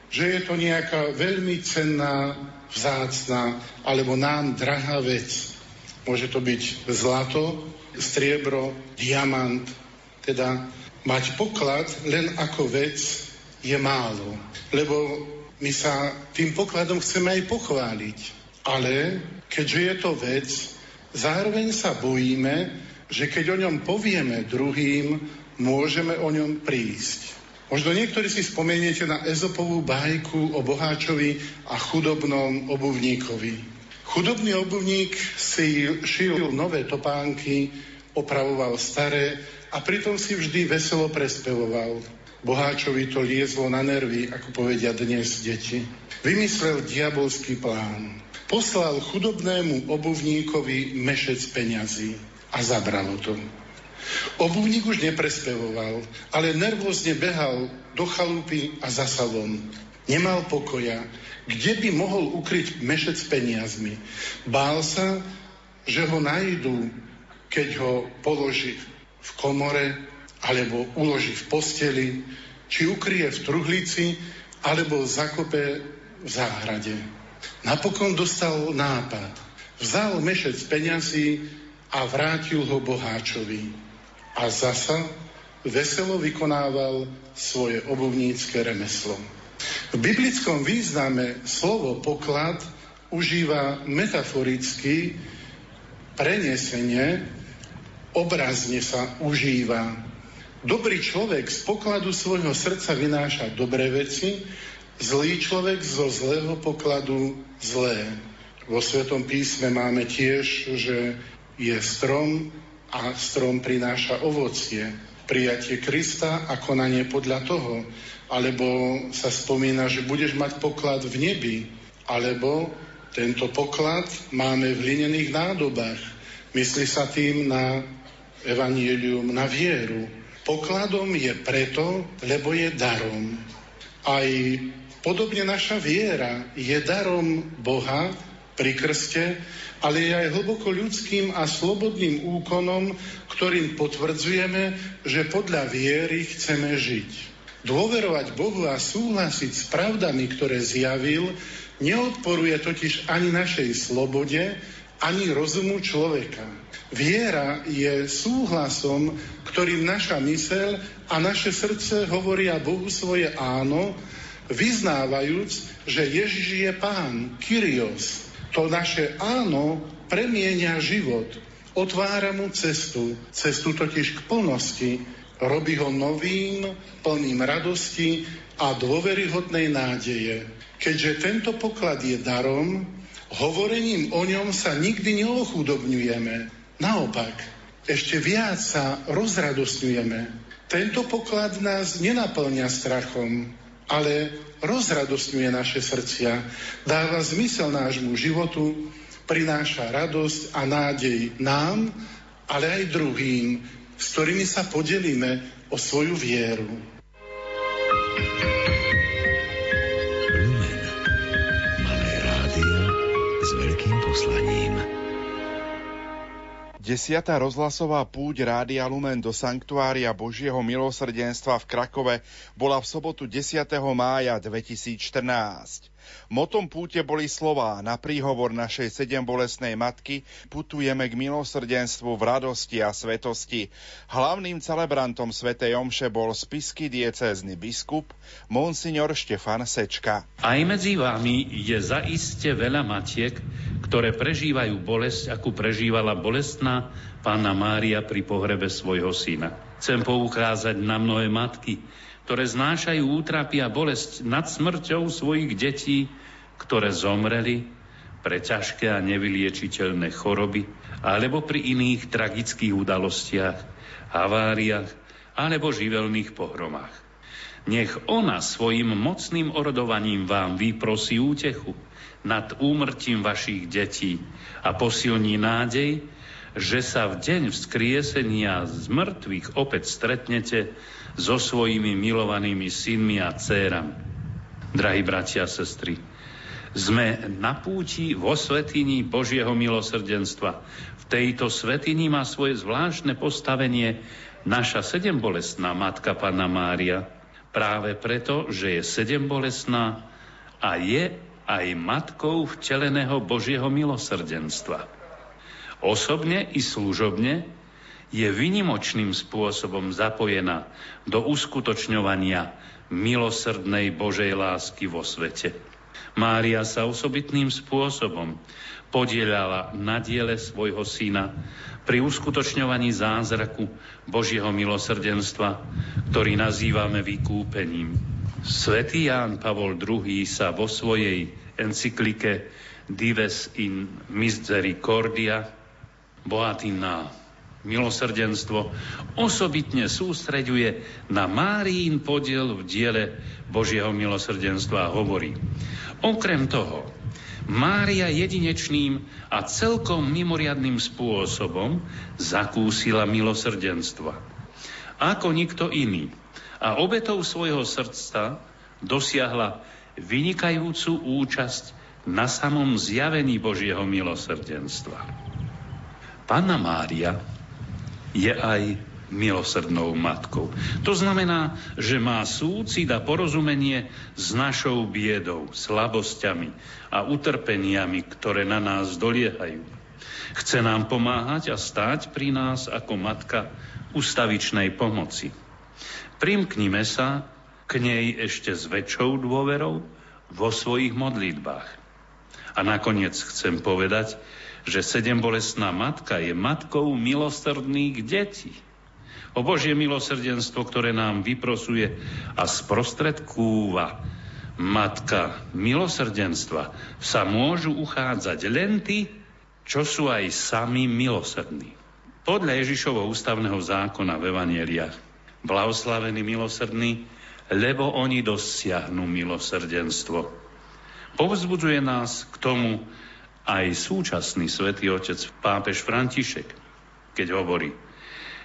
že je to nejaká veľmi cenná, vzácná alebo nám drahá vec. Môže to byť zlato, striebro, diamant. Teda mať poklad len ako vec je málo. Lebo my sa tým pokladom chceme aj pochváliť. Ale keďže je to vec, zároveň sa bojíme, že keď o ňom povieme druhým, môžeme o ňom prísť. Možno niektorí si spomeniete na Ezopovú bajku o boháčovi a chudobnom obuvníkovi. Chudobný obuvník si šil nové topánky, opravoval staré a pritom si vždy veselo prespevoval. Boháčovi to liezlo na nervy, ako povedia dnes deti. Vymyslel diabolský plán. Poslal chudobnému obuvníkovi mešec peňazí a zabralo to. Obuvník už neprespevoval, ale nervózne behal do chalúpy a za salon. Nemal pokoja, kde by mohol ukryť mešec peniazmi. Bál sa, že ho najdú keď ho položí v komore alebo uloží v posteli, či ukrie v truhlici, alebo zakope v záhrade. Napokon dostal nápad. Vzal mešec peňazí a vrátil ho boháčovi. A zasa veselo vykonával svoje obuvnícke remeslo. V biblickom význame slovo poklad užíva metaforicky prenesenie obrazne sa užíva. Dobrý človek z pokladu svojho srdca vynáša dobré veci, zlý človek zo zlého pokladu zlé. Vo Svetom písme máme tiež, že je strom a strom prináša ovocie. Prijatie Krista a konanie podľa toho. Alebo sa spomína, že budeš mať poklad v nebi. Alebo tento poklad máme v linených nádobách. Myslí sa tým na evanielium na vieru. Pokladom je preto, lebo je darom. Aj podobne naša viera je darom Boha pri krste, ale je aj hlboko ľudským a slobodným úkonom, ktorým potvrdzujeme, že podľa viery chceme žiť. Dôverovať Bohu a súhlasiť s pravdami, ktoré zjavil, neodporuje totiž ani našej slobode, ani rozumu človeka. Viera je súhlasom, ktorým naša myseľ a naše srdce hovoria Bohu svoje áno, vyznávajúc, že Ježiš je Pán, Kyrios. To naše áno premienia život, otvára mu cestu, cestu totiž k plnosti, robí ho novým, plným radosti a dôveryhodnej nádeje. Keďže tento poklad je darom, hovorením o ňom sa nikdy neochudobňujeme, Naopak, ešte viac sa rozradosňujeme. Tento poklad nás nenaplňa strachom, ale rozradostňuje naše srdcia, dáva zmysel nášmu životu, prináša radosť a nádej nám, ale aj druhým, s ktorými sa podelíme o svoju vieru. Lumen. Desiatá rozhlasová púť Rádia Lumen do Sanktuária Božieho milosrdenstva v Krakove bola v sobotu 10. mája 2014. Motom púte boli slová na príhovor našej sedem bolesnej matky putujeme k milosrdenstvu v radosti a svetosti. Hlavným celebrantom svätej Omše bol spisky diecézny biskup Monsignor Štefan Sečka. Aj medzi vami je zaiste veľa matiek, ktoré prežívajú bolesť, akú prežívala bolestná pána Mária pri pohrebe svojho syna. Chcem poukázať na mnohé matky, ktoré znášajú útrapy a bolesť nad smrťou svojich detí, ktoré zomreli pre ťažké a nevyliečiteľné choroby alebo pri iných tragických udalostiach, haváriách alebo živelných pohromách. Nech ona svojim mocným orodovaním vám vyprosí útechu, nad úmrtím vašich detí a posilní nádej, že sa v deň vzkriesenia z mŕtvych opäť stretnete so svojimi milovanými synmi a dcérami. Drahí bratia a sestry, sme na púti vo svetini Božieho milosrdenstva. V tejto svetini má svoje zvláštne postavenie naša sedembolestná matka Panna Mária. Práve preto, že je sedembolestná a je aj matkou vteleného Božieho milosrdenstva. Osobne i služobne je vynimočným spôsobom zapojená do uskutočňovania milosrdnej Božej lásky vo svete. Mária sa osobitným spôsobom podielala na diele svojho syna pri uskutočňovaní zázraku Božieho milosrdenstva, ktorý nazývame vykúpením. Svetý Ján Pavol II sa vo svojej encyklike Dives in Misericordia, bohatý na milosrdenstvo, osobitne sústreďuje na Márín podiel v diele Božieho milosrdenstva a hovorí. Okrem toho, Mária jedinečným a celkom mimoriadným spôsobom zakúsila milosrdenstva. Ako nikto iný a obetou svojho srdca dosiahla vynikajúcu účasť na samom zjavení Božieho milosrdenstva. Panna Mária je aj milosrdnou matkou. To znamená, že má súcit a porozumenie s našou biedou, slabosťami a utrpeniami, ktoré na nás doliehajú. Chce nám pomáhať a stáť pri nás ako matka ustavičnej pomoci. Primknime sa k nej ešte s väčšou dôverou vo svojich modlitbách. A nakoniec chcem povedať, že sedembolestná matka je matkou milosrdných detí. O Božie milosrdenstvo, ktoré nám vyprosuje a sprostredkúva matka milosrdenstva, sa môžu uchádzať len tí, čo sú aj sami milosrdní. Podľa Ježišovho ústavného zákona v Evangeliách blahoslavení milosrdní, lebo oni dosiahnu milosrdenstvo. Povzbudzuje nás k tomu aj súčasný svätý otec pápež František, keď hovorí,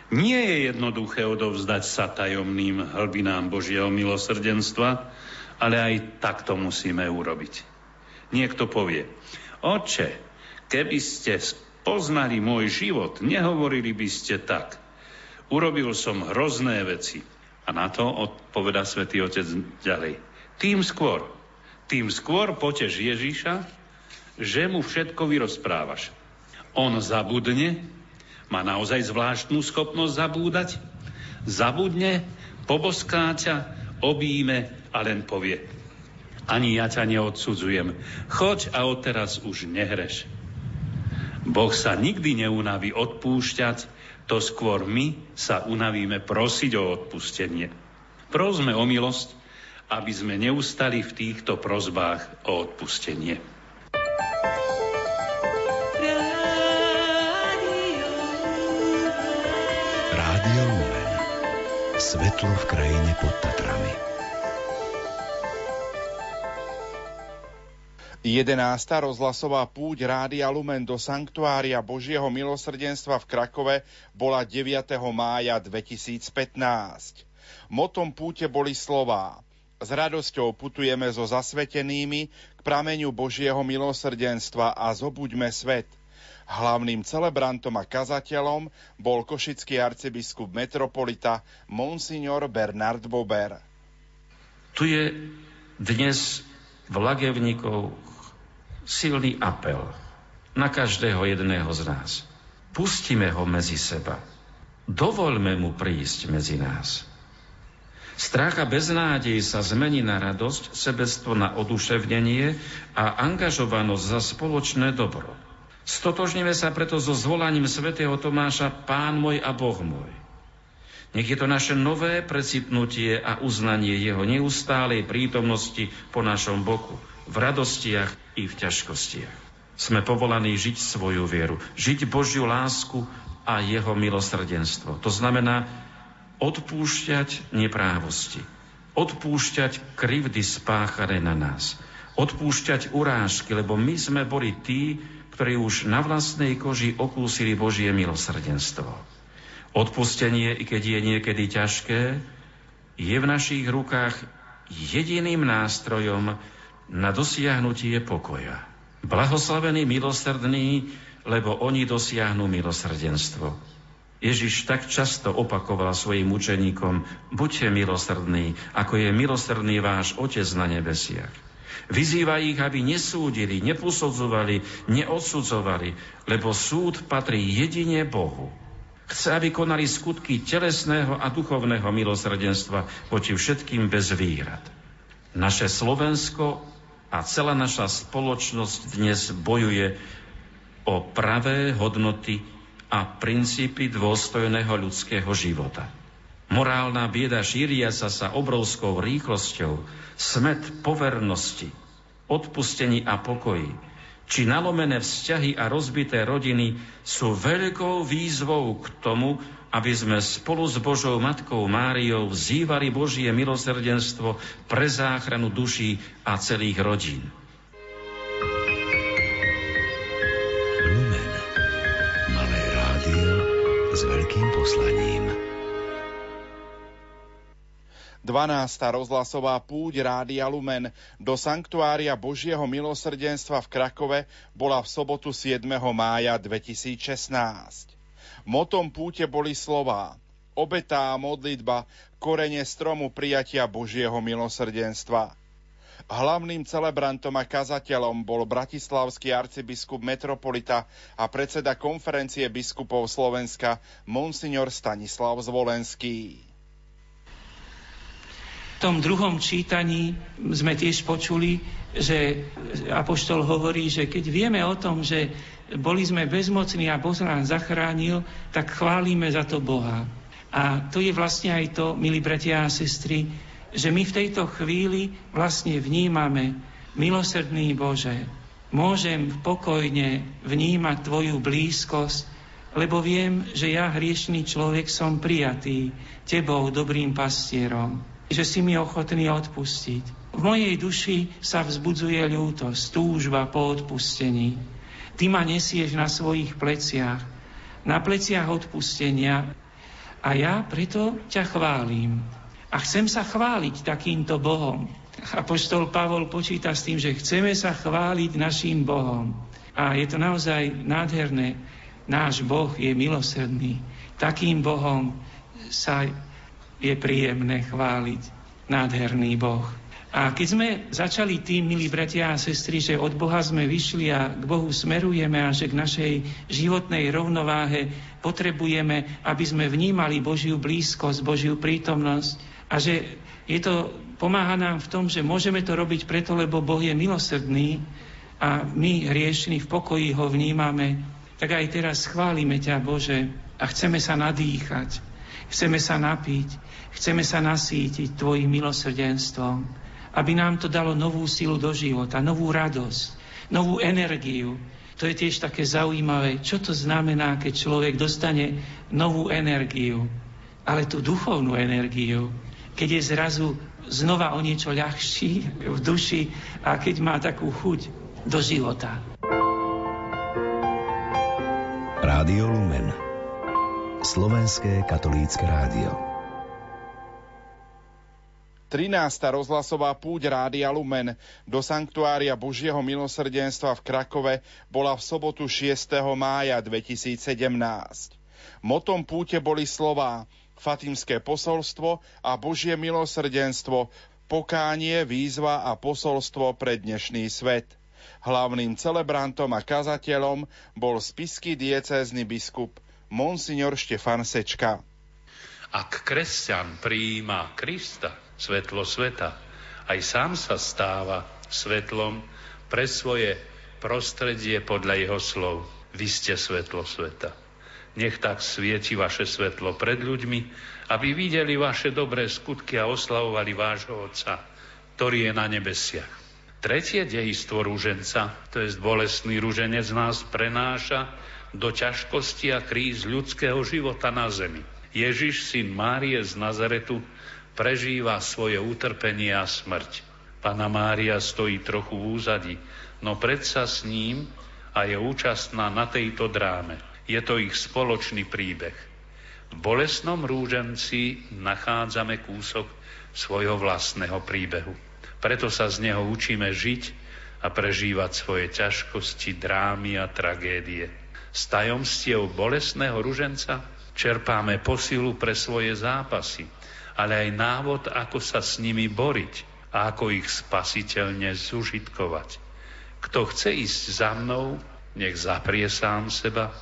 nie je jednoduché odovzdať sa tajomným hlbinám Božieho milosrdenstva, ale aj tak to musíme urobiť. Niekto povie, oče, keby ste poznali môj život, nehovorili by ste tak. Urobil som hrozné veci. A na to odpoveda svätý Otec ďalej. Tým skôr, tým skôr potež Ježíša, že mu všetko vyrozprávaš. On zabudne, má naozaj zvláštnu schopnosť zabúdať, zabudne, poboská ťa, obíme a len povie. Ani ja ťa neodsudzujem. Choď a odteraz už nehreš. Boh sa nikdy neunaví odpúšťať, to skôr my sa unavíme prosiť o odpustenie. Prosme o milosť, aby sme neustali v týchto prozbách o odpustenie. Rádio Lumen. Svetlo v krajine pod Tatrami. 11. rozhlasová púť Rádia Lumen do Sanktuária Božieho milosrdenstva v Krakove bola 9. mája 2015. Motom púte boli slová s radosťou putujeme so zasvetenými k prameňu Božieho milosrdenstva a zobuďme svet – Hlavným celebrantom a kazateľom bol košický arcibiskup metropolita Monsignor Bernard Bober. Tu je dnes v Lagevníkov silný apel na každého jedného z nás. Pustíme ho medzi seba. Dovoľme mu prísť medzi nás. Strach a beznádej sa zmení na radosť, sebectvo na oduševnenie a angažovanosť za spoločné dobro. Stotožníme sa preto so zvolaním svätého Tomáša Pán môj a Boh môj. Nech je to naše nové precitnutie a uznanie jeho neustálej prítomnosti po našom boku, v radostiach i v ťažkostiach. Sme povolaní žiť svoju vieru, žiť Božiu lásku a jeho milosrdenstvo. To znamená odpúšťať neprávosti, odpúšťať krivdy spáchané na nás, odpúšťať urážky, lebo my sme boli tí, ktorí už na vlastnej koži okúsili Božie milosrdenstvo. Odpustenie, i keď je niekedy ťažké, je v našich rukách jediným nástrojom na dosiahnutie pokoja. Blahoslavení milosrdní, lebo oni dosiahnu milosrdenstvo. Ježiš tak často opakoval svojim učeníkom, buďte milosrdní, ako je milosrdný váš Otec na nebesiach. Vyzýva ich, aby nesúdili, neposudzovali, neodsudzovali, lebo súd patrí jedine Bohu. Chce, aby konali skutky telesného a duchovného milosrdenstva voči všetkým bez výhrad. Naše Slovensko a celá naša spoločnosť dnes bojuje o pravé hodnoty a princípy dôstojného ľudského života. Morálna bieda šíria sa sa obrovskou rýchlosťou, smet povernosti, odpustení a pokoji, či nalomené vzťahy a rozbité rodiny sú veľkou výzvou k tomu, aby sme spolu s Božou Matkou Máriou vzývali Božie milosrdenstvo pre záchranu duší a celých rodín. 12. rozhlasová púť Rádia Lumen do Sanktuária Božieho milosrdenstva v Krakove bola v sobotu 7. mája 2016. Motom púte boli slová obetá modlitba, korene stromu prijatia Božieho milosrdenstva. Hlavným celebrantom a kazateľom bol bratislavský arcibiskup metropolita a predseda konferencie biskupov Slovenska Monsignor Stanislav Zvolenský tom druhom čítaní sme tiež počuli, že Apoštol hovorí, že keď vieme o tom, že boli sme bezmocní a Boh nás zachránil, tak chválime za to Boha. A to je vlastne aj to, milí bratia a sestry, že my v tejto chvíli vlastne vnímame, milosrdný Bože, môžem pokojne vnímať Tvoju blízkosť, lebo viem, že ja, hriešný človek, som prijatý Tebou, dobrým pastierom že si mi ochotný odpustiť. V mojej duši sa vzbudzuje ľútosť, túžba po odpustení. Ty ma nesieš na svojich pleciach, na pleciach odpustenia a ja preto ťa chválim. A chcem sa chváliť takýmto Bohom. Apoštol Pavol počíta s tým, že chceme sa chváliť našim Bohom. A je to naozaj nádherné. Náš Boh je milosrdný. Takým Bohom sa je príjemné chváliť nádherný Boh. A keď sme začali tým, milí bratia a sestry, že od Boha sme vyšli a k Bohu smerujeme a že k našej životnej rovnováhe potrebujeme, aby sme vnímali Božiu blízkosť, Božiu prítomnosť a že je to, pomáha nám v tom, že môžeme to robiť preto, lebo Boh je milosrdný a my hriešni v pokoji ho vnímame, tak aj teraz chválime ťa, Bože, a chceme sa nadýchať, chceme sa napiť, Chceme sa nasítiť Tvojim milosrdenstvom, aby nám to dalo novú silu do života, novú radosť, novú energiu. To je tiež také zaujímavé, čo to znamená, keď človek dostane novú energiu. ale tú duchovnú energiu, keď je zrazu znova o niečo ľahší v duši a keď má takú chuť do života. Rádio Lumen Slovenské katolícke rádio 13. rozhlasová púť Rádia Lumen do Sanktuária Božieho milosrdenstva v Krakove bola v sobotu 6. mája 2017. Motom púte boli slová Fatimské posolstvo a Božie milosrdenstvo, pokánie, výzva a posolstvo pre dnešný svet. Hlavným celebrantom a kazateľom bol spisky diecézny biskup Monsignor Štefan Sečka. Ak kresťan prijíma Krista, svetlo sveta, aj sám sa stáva svetlom pre svoje prostredie podľa jeho slov. Vy ste svetlo sveta. Nech tak svieti vaše svetlo pred ľuďmi, aby videli vaše dobré skutky a oslavovali vášho Otca, ktorý je na nebesiach. Tretie dejstvo rúženca, to je bolestný rúženec, nás prenáša do ťažkosti a kríz ľudského života na zemi. Ježiš, syn Márie z Nazaretu, prežíva svoje utrpenie a smrť. Pana Mária stojí trochu v úzadi, no predsa s ním a je účastná na tejto dráme. Je to ich spoločný príbeh. V bolesnom rúženci nachádzame kúsok svojho vlastného príbehu. Preto sa z neho učíme žiť a prežívať svoje ťažkosti, drámy a tragédie. Z tajomstiev bolesného ruženca čerpáme posilu pre svoje zápasy, ale aj návod, ako sa s nimi boriť a ako ich spasiteľne zužitkovať. Kto chce ísť za mnou, nech zaprie sám seba,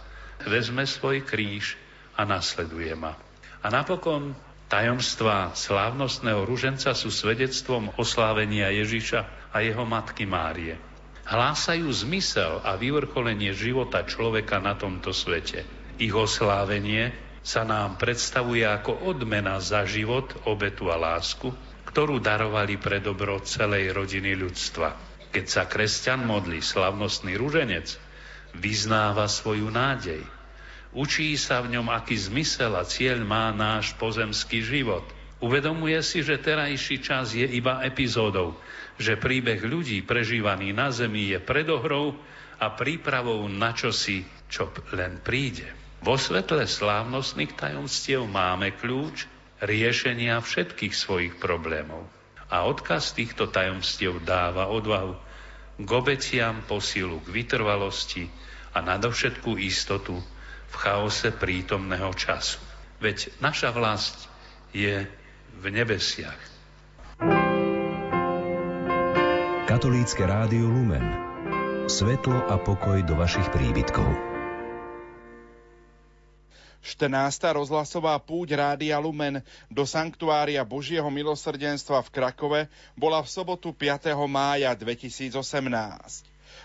vezme svoj kríž a nasleduje ma. A napokon tajomstvá slávnostného ruženca sú svedectvom oslávenia Ježiša a jeho matky Márie. Hlásajú zmysel a vyvrcholenie života človeka na tomto svete. Ich oslávenie sa nám predstavuje ako odmena za život, obetu a lásku, ktorú darovali pre dobro celej rodiny ľudstva. Keď sa kresťan modlí slavnostný ruženec, vyznáva svoju nádej. Učí sa v ňom, aký zmysel a cieľ má náš pozemský život. Uvedomuje si, že terajší čas je iba epizódou, že príbeh ľudí prežívaný na zemi je predohrou a prípravou na čosi, čo len príde. Vo svetle slávnostných tajomstiev máme kľúč riešenia všetkých svojich problémov. A odkaz týchto tajomstiev dáva odvahu k obeciam posilu, k vytrvalosti a nadovšetku istotu v chaose prítomného času. Veď naša vlast je v nebesiach. Katolícke rádio Lumen. Svetlo a pokoj do vašich príbytkov. 14. rozhlasová púť Rádia Lumen do Sanktuária Božieho milosrdenstva v Krakove bola v sobotu 5. mája 2018.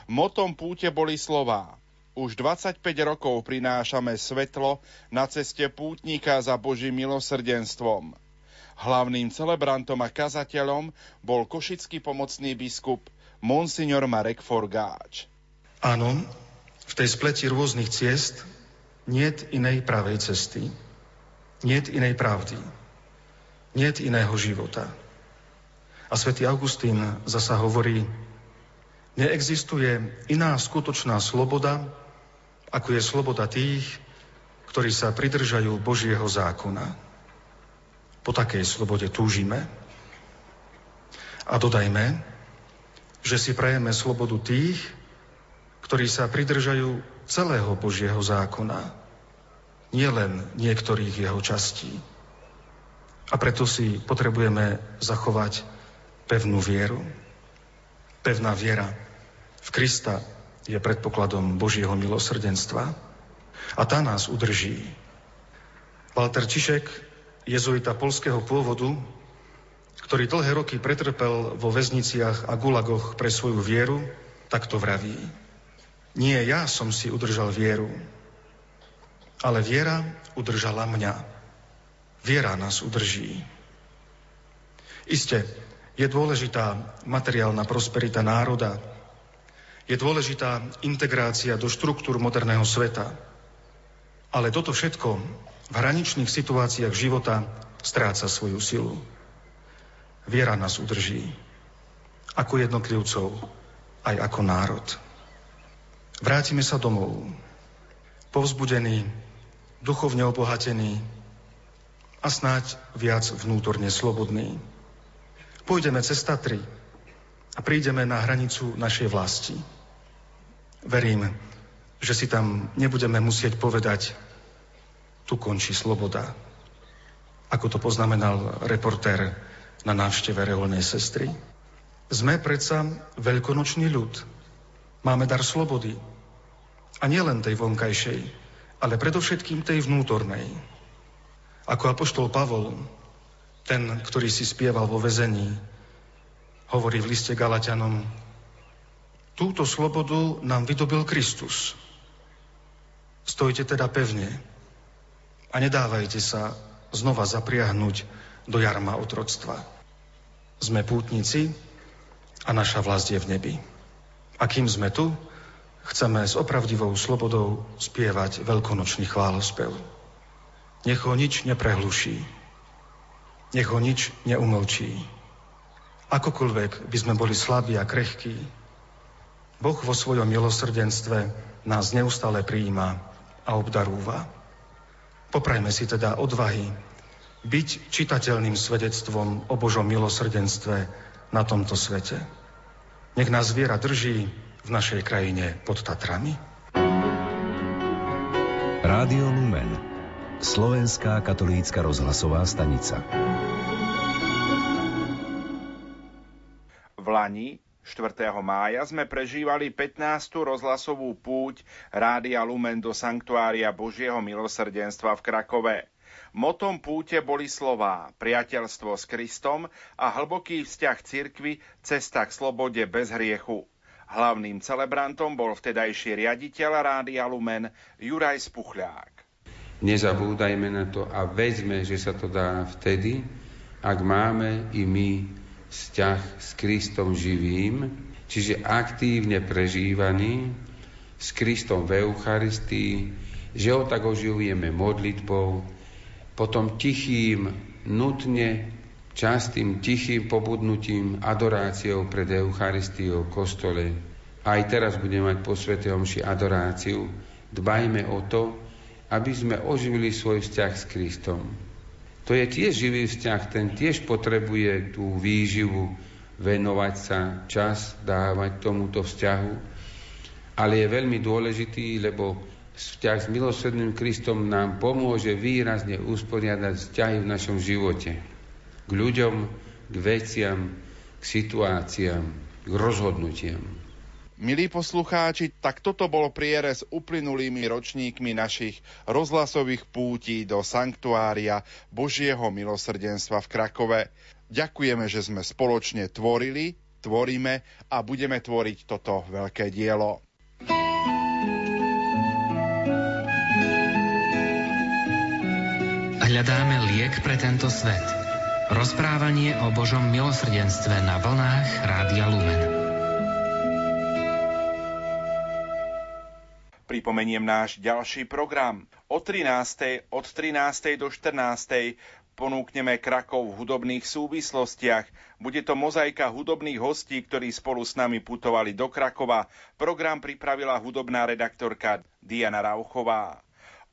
Motom púte boli slová už 25 rokov prinášame svetlo na ceste pútnika za Božím milosrdenstvom. Hlavným celebrantom a kazateľom bol košický pomocný biskup Monsignor Marek Forgáč. Áno, v tej spleti rôznych ciest Niet inej pravej cesty, niet inej pravdy, niet iného života. A svätý Augustín zasa hovorí, neexistuje iná skutočná sloboda, ako je sloboda tých, ktorí sa pridržajú Božieho zákona. Po takej slobode túžime. A dodajme, že si prajeme slobodu tých, ktorí sa pridržajú celého Božieho zákona, nielen niektorých jeho častí. A preto si potrebujeme zachovať pevnú vieru. Pevná viera v Krista je predpokladom Božieho milosrdenstva a tá nás udrží. Walter Čišek, jezuita polského pôvodu, ktorý dlhé roky pretrpel vo väzniciach a gulagoch pre svoju vieru, takto vraví. Nie ja som si udržal vieru, ale viera udržala mňa. Viera nás udrží. Isté, je dôležitá materiálna prosperita národa, je dôležitá integrácia do štruktúr moderného sveta. Ale toto všetko v hraničných situáciách života stráca svoju silu. Viera nás udrží, ako jednotlivcov, aj ako národ. Vrátime sa domov, povzbudení, duchovne obohatení a snáď viac vnútorne slobodní. Pôjdeme cez Tatry a prídeme na hranicu našej vlasti. Verím, že si tam nebudeme musieť povedať, tu končí sloboda. Ako to poznamenal reportér na návšteve reholnej sestry. Sme predsa veľkonočný ľud. Máme dar slobody. A nielen tej vonkajšej, ale predovšetkým tej vnútornej. Ako apoštol Pavol, ten, ktorý si spieval vo vezení, hovorí v liste Galatianom, túto slobodu nám vydobil Kristus. Stojte teda pevne, a nedávajte sa znova zapriahnuť do jarma otroctva. Sme pútnici a naša vlast je v nebi. A kým sme tu, chceme s opravdivou slobodou spievať veľkonočný chválospev. Nech ho nič neprehluší, nech ho nič neumlčí. Akokoľvek by sme boli slabí a krehkí, Boh vo svojom milosrdenstve nás neustále prijíma a obdarúva. Poprajme si teda odvahy byť čitateľným svedectvom o Božom milosrdenstve na tomto svete. Nech nás viera drží v našej krajine pod Tatrami. Rádio Lumen Slovenská katolícka rozhlasová stanica V Lani 4. mája sme prežívali 15. rozhlasovú púť Rádia Lumen do Sanktuária Božieho milosrdenstva v Krakove. Motom púte boli slová priateľstvo s Kristom a hlboký vzťah cirkvy cesta k slobode bez hriechu. Hlavným celebrantom bol vtedajší riaditeľ Rádia Lumen Juraj Spuchľák. Nezabúdajme na to a vezme, že sa to dá vtedy, ak máme i my vzťah s Kristom živým, čiže aktívne prežívaný s Kristom v Eucharistii, že ho tak oživujeme modlitbou, potom tichým, nutne častým, tichým pobudnutím, adoráciou pred Eucharistiou v kostole. Aj teraz budeme mať po Sv. Omši adoráciu. Dbajme o to, aby sme oživili svoj vzťah s Kristom. To je tiež živý vzťah, ten tiež potrebuje tú výživu, venovať sa, čas dávať tomuto vzťahu, ale je veľmi dôležitý, lebo vzťah s milosrdným Kristom nám pomôže výrazne usporiadať vzťahy v našom živote. K ľuďom, k veciam, k situáciám, k rozhodnutiam. Milí poslucháči, tak toto bol prierez uplynulými ročníkmi našich rozhlasových pútí do sanktuária Božieho milosrdenstva v Krakove. Ďakujeme, že sme spoločne tvorili, tvoríme a budeme tvoriť toto veľké dielo. Hľadáme liek pre tento svet. Rozprávanie o Božom milosrdenstve na vlnách Rádia Lumen. Pripomeniem náš ďalší program. Od 13. od 13. do 14. ponúkneme Krakov v hudobných súvislostiach. Bude to mozaika hudobných hostí, ktorí spolu s nami putovali do Krakova. Program pripravila hudobná redaktorka Diana Rauchová.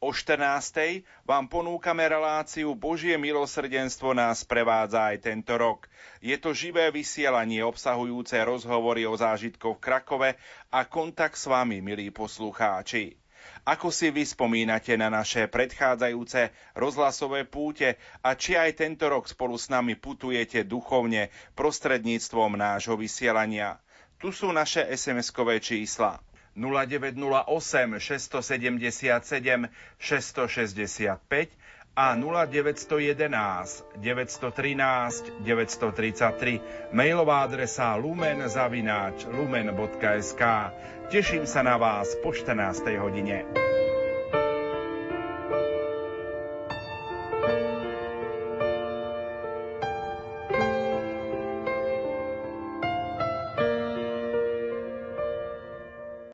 O 14. vám ponúkame reláciu Božie milosrdenstvo nás prevádza aj tento rok. Je to živé vysielanie obsahujúce rozhovory o zážitkoch v Krakove a kontakt s vami, milí poslucháči. Ako si vy spomínate na naše predchádzajúce rozhlasové púte a či aj tento rok spolu s nami putujete duchovne prostredníctvom nášho vysielania? Tu sú naše SMS-kové čísla 0908 677 665 a 0911 913 933 mailová adresa lumen zavináč lumen.sk Teším sa na vás po 14. hodine.